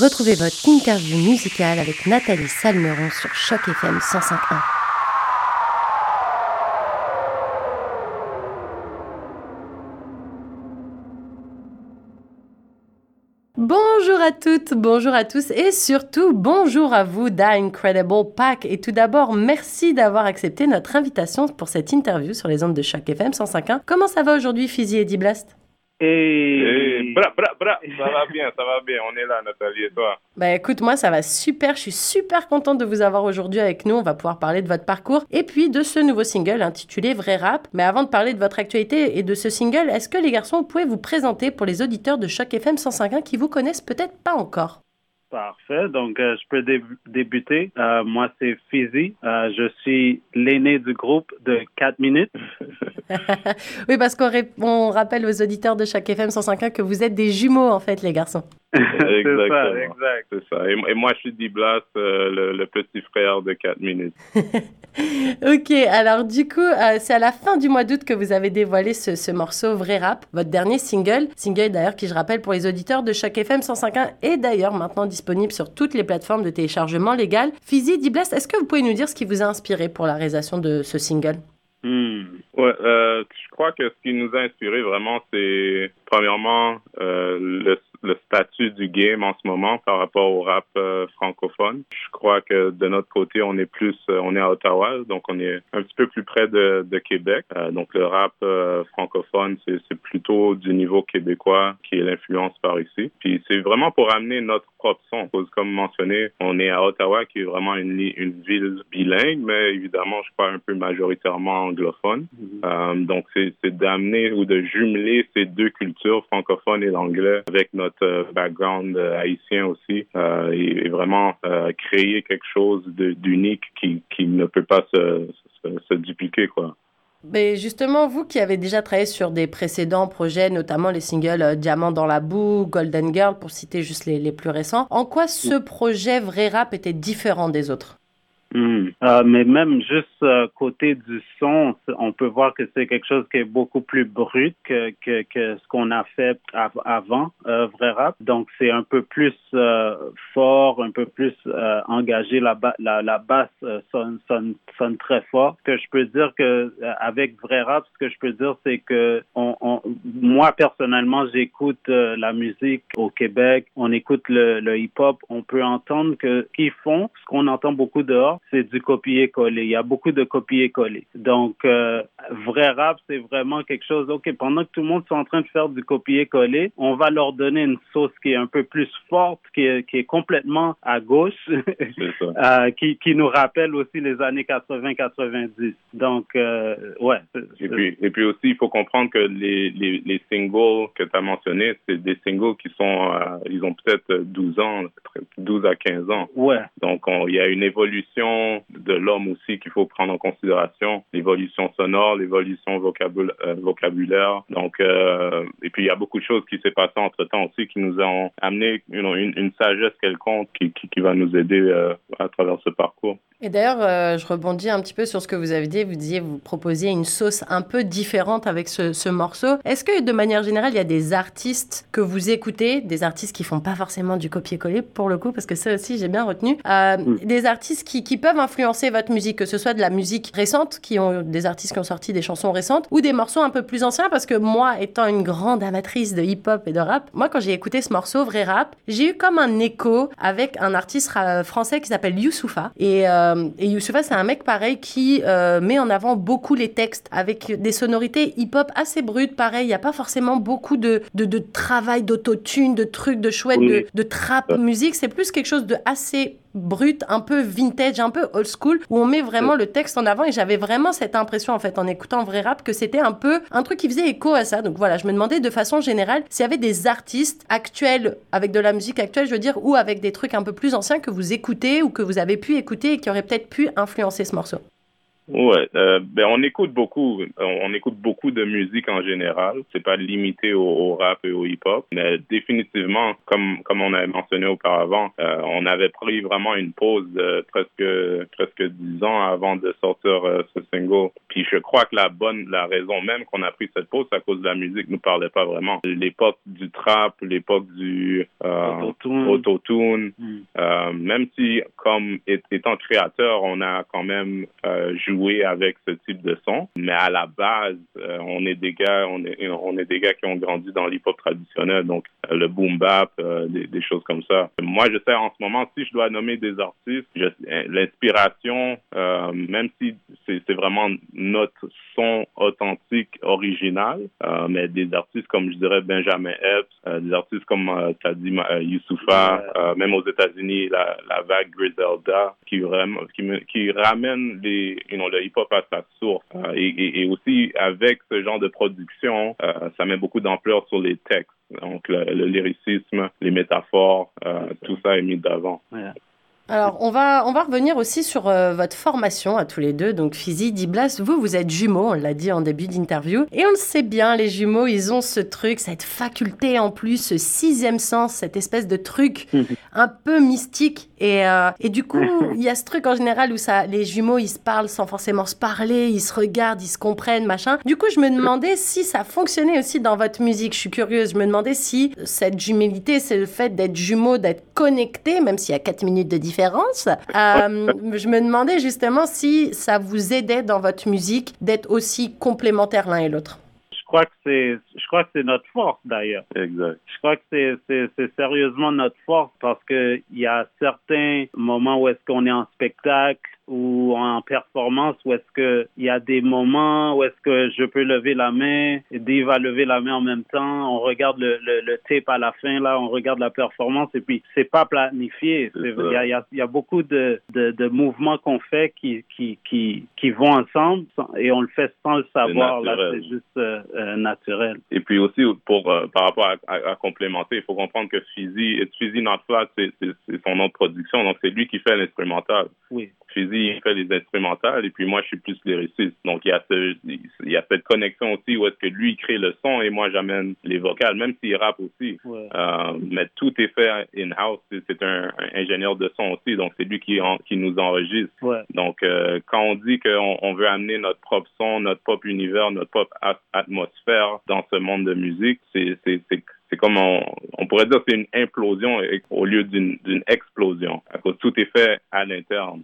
Retrouvez votre interview musicale avec Nathalie Salmeron sur Choc FM 105.1. Bonjour à toutes, bonjour à tous et surtout bonjour à vous, The Incredible Pack. Et tout d'abord, merci d'avoir accepté notre invitation pour cette interview sur les ondes de Choc FM 105.1. Comment ça va aujourd'hui, Fizzy et Blast et... bra, bra, bra. Ça va bien, ça va bien. On est là, Nathalie, et toi? Bah écoute, moi, ça va super. Je suis super contente de vous avoir aujourd'hui avec nous. On va pouvoir parler de votre parcours et puis de ce nouveau single intitulé Vrai Rap. Mais avant de parler de votre actualité et de ce single, est-ce que les garçons, vous pouvez vous présenter pour les auditeurs de Choc FM 105.1 qui vous connaissent peut-être pas encore? Parfait. Donc, euh, je peux débuter. Euh, moi, c'est Fizzy. Euh, je suis l'aîné du groupe de 4 minutes. oui, parce qu'on rappelle aux auditeurs de chaque FM 105.1 que vous êtes des jumeaux, en fait, les garçons. Exactement. exact. C'est ça. Et, moi, je suis Diblas, le, le, petit frère de 4 minutes. ok, alors du coup, c'est à la fin du mois d'août que vous avez dévoilé ce, ce, morceau Vrai Rap, votre dernier single. Single d'ailleurs qui, je rappelle, pour les auditeurs de chaque FM 105.1 est d'ailleurs maintenant disponible sur toutes les plateformes de téléchargement légal. Fizzy, Diblas, est-ce que vous pouvez nous dire ce qui vous a inspiré pour la réalisation de ce single? Hmm. Ouais, euh, je crois que ce qui nous a inspiré vraiment, c'est premièrement euh, le, le, statut du game en ce moment par rapport au rap euh, francophone. Je crois que de notre côté, on est plus, euh, on est à Ottawa, donc on est un petit peu plus près de, de Québec. Euh, donc le rap francophone, c'est plutôt du niveau québécois qui est l'influence par ici. Puis c'est vraiment pour amener notre propre son. Comme mentionné, on est à Ottawa, qui est vraiment une, une ville bilingue, mais évidemment, je crois un peu majoritairement anglophone. Mhm. Euh, donc, c'est d'amener ou de jumeler ces deux cultures, francophone et l'anglais, avec notre euh, background euh, haïtien aussi, et, vraiment créer quelque chose d'unique qui, qui ne peut pas se, se, se dupliquer, quoi. Mais justement, vous qui avez déjà travaillé sur des précédents projets, notamment les singles Diamant dans la boue, Golden Girl, pour citer juste les, les plus récents, en quoi ce projet Vrai Rap était différent des autres? Hmm. Euh, mais même juste euh, côté du son, on peut voir que c'est quelque chose qui est beaucoup plus brut que, que, que ce qu'on a fait avant euh, vrai rap. Donc c'est un peu plus euh, fort, un peu plus euh, engagé. La, la, la basse sonne, sonne, sonne très fort. Ce que je peux dire que avec vrai rap, ce que je peux dire c'est que on, on, moi personnellement j'écoute la musique au Québec, on écoute le, le hip hop, on peut entendre que qu'ils font ce qu'on entend beaucoup dehors c'est du copier-coller. Il y a beaucoup de copier-coller. Donc, euh, vrai rap, c'est vraiment quelque chose, OK, pendant que tout le monde est en train de faire du copier-coller, on va leur donner une sauce qui est un peu plus forte, qui est, qui est complètement à gauche, euh, qui, qui nous rappelle aussi les années 80-90. Donc, euh, ouais. Et puis, et puis aussi, il faut comprendre que les, les, les singles que tu as mentionnés, c'est des singles qui sont, ils ont peut-être 12 ans, 12 à 15 ans. Ouais. Donc, il y a une évolution de l'homme aussi qu'il faut prendre en considération, l'évolution sonore, l'évolution euh, vocabulaire. Donc, euh, et puis il y a beaucoup de choses qui s'est passé entre temps aussi qui nous ont amené une, sagesse quelconque qui, qui, va nous aider euh, à travers ce parcours. Et d'ailleurs, je rebondis un petit peu sur ce que vous avez dit. Vous disiez, vous proposiez une sauce un peu différente avec ce, ce morceau. Est-ce que de manière générale, il y a des artistes que vous écoutez, des artistes qui font pas forcément du copier-coller pour le coup, parce que ça aussi j'ai bien retenu, mm. des artistes qui, qui, peuvent influencer votre musique, que ce soit de la musique récente, qui ont des artistes qui ont sorti des chansons récentes, ou des morceaux un peu plus anciens, parce que moi, étant une grande amatrice de hip-hop et de rap, moi quand j'ai écouté ce morceau, vrai rap, j'ai eu comme un écho avec un artiste français qui s'appelle Youssoufa et euh, euh, et Youssoufa, c'est un mec pareil qui euh, met en avant beaucoup les textes avec des sonorités hip-hop assez brutes. Pareil, il n'y a pas forcément beaucoup de, de, de travail d'autotune, de trucs, de chouette, de, de trap musique. C'est plus quelque chose de assez brut, un peu vintage, un peu old school, où on met vraiment le texte en avant. Et j'avais vraiment cette impression, en fait, en écoutant vrai rap, que c'était un peu un truc qui faisait écho à ça. Donc voilà, je me demandais de façon générale s'il y avait des artistes actuels, avec de la musique actuelle, je veux dire, ou avec des trucs un peu plus anciens que vous écoutez ou que vous avez pu écouter et qui auraient peut-être pu influencer ce morceau. Ouais, euh, ben on écoute beaucoup, on écoute beaucoup de musique en général. C'est pas limité au, rap et au hip-hop, mais définitivement, comme comme on avait mentionné auparavant, euh, on avait pris vraiment une pause de presque presque dix ans avant de sortir euh, ce single. Puis je crois que la bonne, la raison même qu'on a pris cette pause, c'est à cause de la musique nous parlait pas vraiment. L'époque du trap, l'époque du autotune, mm. même si comme étant créateur, on a quand même joué avec ce type de son. Mais à la base, euh, on est des gars, on est, on est des gars qui ont grandi dans l'hip-hop traditionnel, donc euh, le boom bap, euh, des, choses comme ça. Moi, je sais en ce moment, si je dois nommer des artistes, l'inspiration, même si c'est vraiment notre son authentique, original, mais des artistes comme je dirais Benjamin Epps, des artistes comme tu as dit Youssoufa, même aux États-Unis, la, la, vague Griselda, qui, qui, qui ramène les, le hip-hop à sa source. Euh, et, aussi, avec ce genre de production, euh, ça met beaucoup d'ampleur sur les textes. Donc, le, lyricisme, les métaphores, euh, tout ça est mis d'avant. Alors, on va, on va revenir aussi sur euh, votre formation à tous les deux. Donc, Fizi, Diblas, vous, vous êtes jumeaux, on l'a dit en début d'interview. Et on le sait bien, les jumeaux, ils ont ce truc, cette faculté en plus, ce sixième sens, cette espèce de truc un peu mystique. Et, euh, et du coup, il y a ce truc en général où ça, les jumeaux, ils se parlent sans forcément se parler, ils se regardent, ils se comprennent, machin. Du coup, je me demandais si ça fonctionnait aussi dans votre musique. Je suis curieuse. Je me demandais si cette jumélité, c'est le fait d'être jumeaux, d'être connectés, même s'il y a 4 minutes de différence. Euh, je me demandais justement si ça vous aidait dans votre musique d'être aussi complémentaires l'un et l'autre. Je crois que c'est, je crois que c'est notre force d'ailleurs. Exact. Je crois que c'est, c'est, c'est sérieusement notre force parce que il y a certains moments où est-ce qu'on est en spectacle ou en performance où est-ce que il y a des moments où est-ce que je peux lever la main Dave va lever la main en même temps on regarde le, le, le, tape à la fin là on regarde la performance et puis c'est pas planifié. Il y a, y, a, y a, beaucoup de, de, de mouvements qu'on fait qui, qui qui qui vont ensemble et on le fait sans le savoir. Là c'est juste euh, euh, naturel. Et puis aussi pour euh, par rapport à, à, complémenter il faut comprendre que Fizzy Fizzy Not Flat c'est son nom de production donc c'est lui qui fait l'instrumental. Oui Fizzy, il fait les instrumentales et puis moi, je suis plus lyriciste. Donc, il y a, ce, il y a cette connexion aussi où est-ce que lui, crée le son et moi, j'amène les vocales, même s'il rappe aussi. Euh, mais tout est fait in-house. C'est un, ingénieur de son aussi, donc c'est lui qui, qui nous enregistre. Donc, euh, quand on dit qu'on on veut amener notre propre son, notre propre univers, notre propre atmosphère dans ce monde de musique, c'est c'est comme on, pourrait dire c'est une implosion au lieu d'une explosion. À cause tout est fait à l'interne.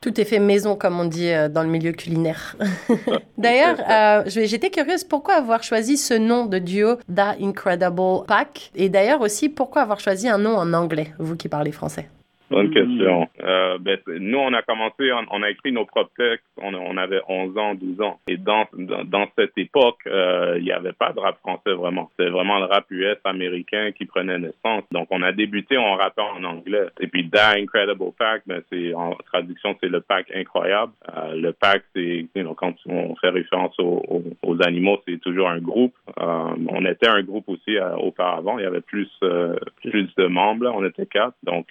Tout est fait maison, comme on dit euh, dans le milieu culinaire. D'ailleurs, euh, j'étais curieuse, pourquoi avoir choisi ce nom de duo, The Incredible Pack? Et d'ailleurs aussi, pourquoi avoir choisi un nom en anglais, vous qui parlez français? Bonne hmm. question. Euh, ben, nous, on a commencé, on, a écrit nos propres textes, on, on, avait 11 ans, 12 ans. Et dans, dans, cette époque, euh, il n'y avait pas de rap français vraiment. C'était vraiment le rap US américain qui prenait naissance. Donc, on a débuté en rappant en anglais. Et puis, The Incredible Pack, ben, c'est, en traduction, c'est le pack incroyable. Euh, le pack, c'est, quand on fait référence aux, aux, animaux, c'est toujours un groupe. Euh, on était un groupe aussi euh, auparavant. Il y avait plus, plus de membres. On était quatre. Donc,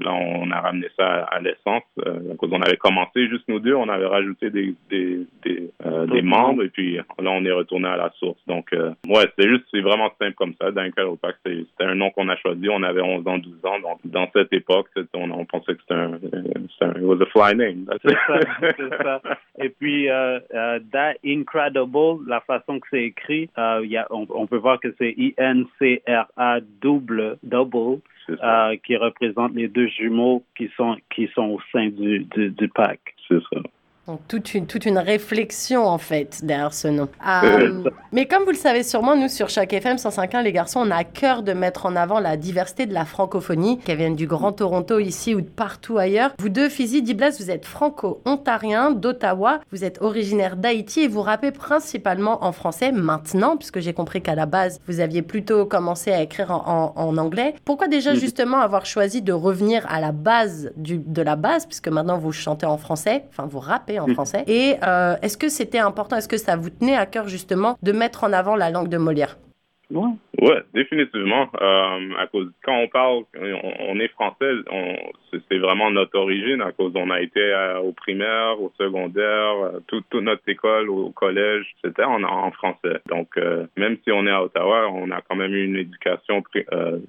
Là, on a ramené ça à, l'essence. Euh, on avait commencé juste nous deux, on avait rajouté des, des, des, euh, des membres et puis là, on est retourné à la source. Donc, euh, ouais, c'est juste, c'est vraiment simple comme ça. Dunkel Pack, c'était un nom qu'on a choisi. On avait 11 ans, 12 ans. Donc, dans cette époque, on, on, pensait que c'était un, un, it was a fly name. C'est ça, c'est ça. Et puis, euh, euh, That Incredible, la façon que c'est écrit, euh, y a, on, on, peut voir que c'est I-N-C-R-A double, double euh, qui représente les deux jumeaux qui sont, qui sont au sein du, du, du pack. C'est ça. Donc, toute une, toute une réflexion, en fait, derrière ce nom. Euh, mais comme vous le savez sûrement, nous, sur chaque FM 105.1, les garçons, on a à cœur de mettre en avant la diversité de la francophonie, qu'elle vienne du Grand Toronto ici ou de partout ailleurs. Vous deux, Fizi, Diblas, vous êtes franco-ontarien d'Ottawa, vous êtes originaire d'Haïti et vous rappez principalement en français maintenant, puisque j'ai compris qu'à la base, vous aviez plutôt commencé à écrire en, en, anglais. Pourquoi déjà, justement, avoir choisi de revenir à la base du, de la base, puisque maintenant vous chantez en français, enfin, vous rappez en français. Et euh, est-ce que c'était important, est-ce que ça vous tenait à cœur justement de mettre en avant la langue de Molière? Oui, Ouais, définitivement. Euh, à cause quand on parle, on, est français, c'est vraiment notre origine à cause on a été euh, au primaire, au secondaire, euh, toute, notre école, au collège, c'était en, en, français. Donc euh, même si on est à Ottawa, on a quand même eu une éducation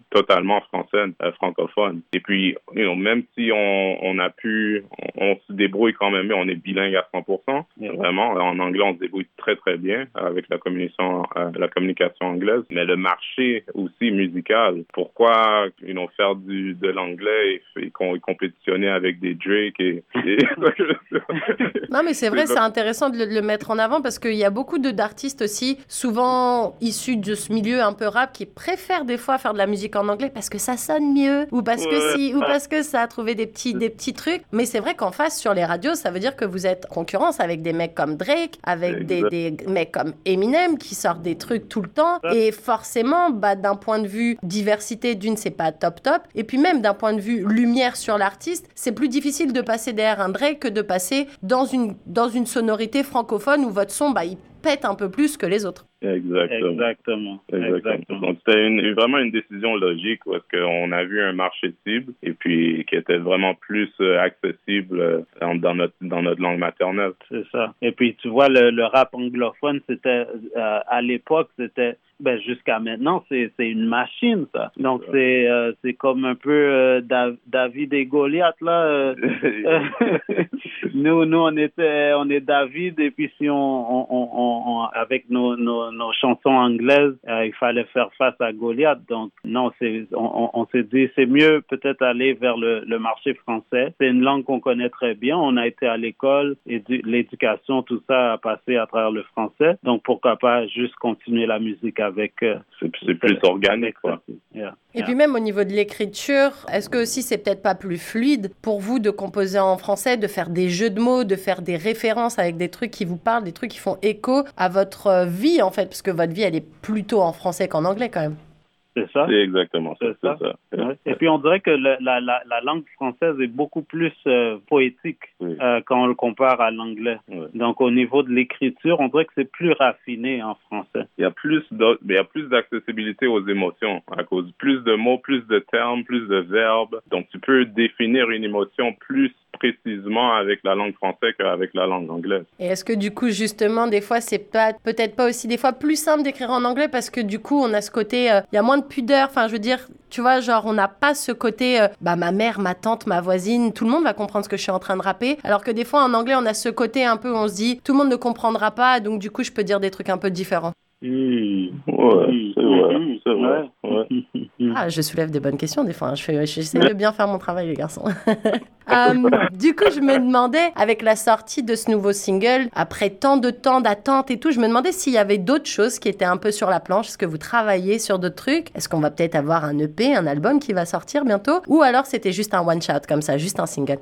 totalement française, francophone. Et puis, même si on, on a pu, on, se débrouille quand même, on est bilingue à 100%. Vraiment, en anglais, on se débrouille très très bien avec la communication, la communication anglaise. Mais le marché aussi musical. Pourquoi ils know, faire du, de l'anglais et, et compétitionner avec des Drake et, non mais c'est vrai, c'est intéressant de le, mettre en avant parce qu'il y a beaucoup d'artistes aussi, souvent issus de ce milieu un peu rap, qui préfèrent des fois faire de la musique en anglais parce que ça sonne mieux ou parce que si ou parce que ça a trouvé des petits des petits trucs. Mais c'est vrai qu'en face sur les radios, ça veut dire que vous êtes en concurrence avec des mecs comme Drake, avec des, des, mecs comme Eminem qui sortent des trucs tout le temps. Et forcément bah, d'un point de vue diversité, d'une, c'est pas top top. Et puis même d'un point de vue lumière sur l'artiste, c'est plus difficile de passer derrière un Drake que de passer dans une, dans une sonorité francophone où votre son, bah, il pète un peu plus que les autres. Exactement. Exactement. Donc, c'était vraiment une décision logique parce qu'on a vu un marché cible et puis qui était vraiment plus euh, accessible euh, dans notre, dans notre langue maternelle. C'est ça. Et puis, tu vois, le, le rap anglophone, c'était, euh, à l'époque, c'était ben jusqu'à maintenant, c'est c'est une machine ça. Donc c'est c'est comme un peu David et Goliath là. nous nous on était on est David et puis si on, on, on, on avec nos, nos nos, chansons anglaises, euh, il fallait faire face à Goliath. Donc, non, c'est, on, s'est dit, c'est mieux peut-être aller vers le, marché français. C'est une langue qu'on connaît très bien. On a été à l'école, et l'éducation, tout ça a passé à travers le français. Donc, pourquoi pas juste continuer la musique avec... Euh, c'est, plus organique, quoi. Et puis même au niveau de l'écriture, est-ce que aussi c'est peut-être pas plus fluide pour vous de composer en français, de faire des jeux de mots, de faire des références avec des trucs qui vous parlent, des trucs qui font écho à votre euh, vie en fait, parce que votre vie elle est plutôt en français qu'en anglais quand même. C'est ça? C'est exactement ça. ça? Et puis on dirait que la, la, la, langue française est beaucoup plus euh, poétique euh, quand on le compare à l'anglais. Donc au niveau de l'écriture, on dirait que c'est plus raffiné en français. Il y a plus il y a plus d'accessibilité aux émotions à cause plus de mots, plus de termes, plus de verbes. Donc tu peux définir une émotion plus précisément avec la langue française qu'avec la langue anglaise. Et est-ce que du coup, justement, des fois, c'est peut-être pas aussi des fois plus simple d'écrire en anglais parce que du coup, on a ce côté, euh, il y a moins de pudeur. Enfin, je veux dire, tu vois, genre, on n'a pas ce côté, euh, bah, ma mère, ma tante, ma voisine, tout le monde va comprendre ce que je suis en train de rapper. Alors que des fois, en anglais, on a ce côté un peu on se dit, tout le monde ne comprendra pas, donc du coup, je peux dire des trucs un peu différents. Mmh. Ouais, c'est vrai, c'est vrai. Ah, je soulève des bonnes questions des fois. Hein. Je fais, j'essaie de bien faire mon travail, les garçons. Euh, du coup, je me demandais, avec la sortie de ce nouveau single, après tant de temps d'attente et tout, je me demandais s'il y avait d'autres choses qui étaient un peu sur la planche. Est-ce que vous travaillez sur d'autres trucs? Est-ce qu'on va peut-être avoir un EP, un album qui va sortir bientôt? Ou alors c'était juste un one-shot comme ça, juste un single?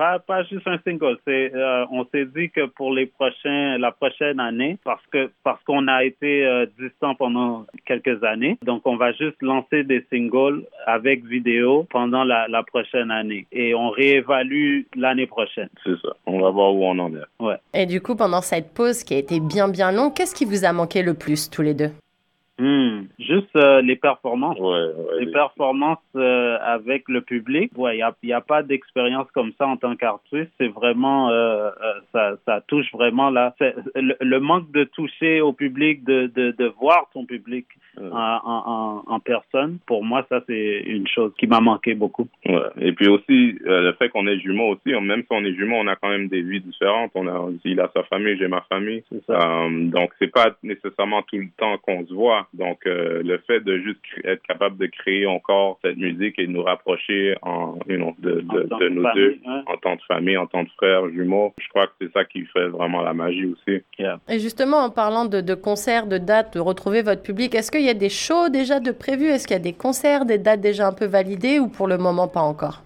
Pas, pas juste un single. C'est, euh, on s'est dit que pour les prochains, la prochaine année, parce que parce qu'on a été euh, distant pendant quelques années, donc on va juste lancer des singles avec vidéo pendant la, la prochaine année et on réévalue l'année prochaine. C'est ça. On va voir où on en est. Ouais. Et du coup, pendant cette pause qui a été bien bien longue, qu'est-ce qui vous a manqué le plus tous les deux? Hmm. Juste euh, les performances. les, performances euh, avec le public. Il ouais, n'y a, a, pas d'expérience comme ça en tant qu'artiste. C'est vraiment, euh, ça, ça, touche vraiment là. Le, le, manque de toucher au public, de, de, de voir ton public en, en, en, personne, pour moi, ça, c'est une chose qui m'a manqué beaucoup. Ouais. Et puis aussi, le fait qu'on est jumeaux aussi, même si on est jumeaux, on a quand même des vies différentes. On a, il a sa famille, j'ai ma famille. Ça. donc, c'est pas nécessairement tout le temps qu'on se voit. Donc, euh, le fait de juste être capable de créer encore cette musique et de nous rapprocher en, you know, de, de, nous deux en tant que famille, en tant que frères, jumeaux, je crois que c'est ça qui fait vraiment la magie aussi. Et justement, en parlant de, de, concerts, de dates, de retrouver votre public, est-ce qu'il y a des shows déjà de prévus? Est-ce qu'il y a des concerts, des dates déjà un peu validées ou pour le moment pas encore?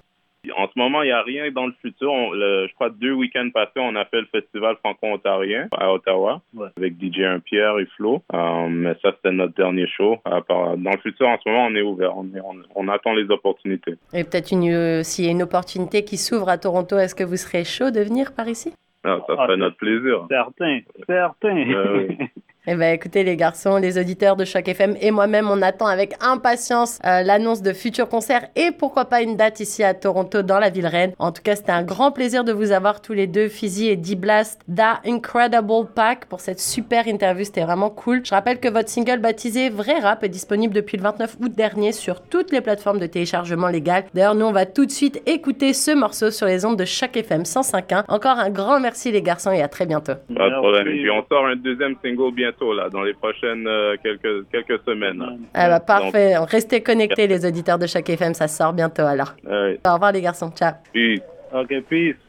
En ce moment, il n'y a rien dans le futur. je crois deux week-ends passés, on a fait le festival franco-ontarien à Ottawa avec DJ Pierre et Flo. Euh, mais ça, c'était notre dernier show. dans le futur, en ce moment, on est ouvert. On, on, attend les opportunités. Et peut-être une, euh, s'il y a une opportunité qui s'ouvre à Toronto, est-ce que vous serez chaud de venir par ici? Ah, ça serait ah, notre plaisir. Certain, certain. Eh ben, écoutez, les garçons, les auditeurs de Choc FM et moi-même, on attend avec impatience euh, l'annonce de futurs concerts et pourquoi pas une date ici à Toronto, dans la ville reine. En tout cas, c'était un grand plaisir de vous avoir tous les deux, Fizzy et D-Blast, da Incredible Pack pour cette super interview. C'était vraiment cool. Je rappelle que votre single baptisé Vrai Rap est disponible depuis le 29 août dernier sur toutes les plateformes de téléchargement légal. D'ailleurs, nous, on va tout de suite écouter ce morceau sur les ondes de Choc FM 105.1. Encore un grand merci, les garçons, et à très bientôt. Pas de problème. Puis, on sort un deuxième single bientôt là, dans les prochaines euh, quelques, quelques semaines. Ah bah, parfait. Restez connectés, les auditeurs de chaque FM. Ça sort bientôt alors. Ouais. Au revoir, les garçons. Ciao. Peace. OK, peace.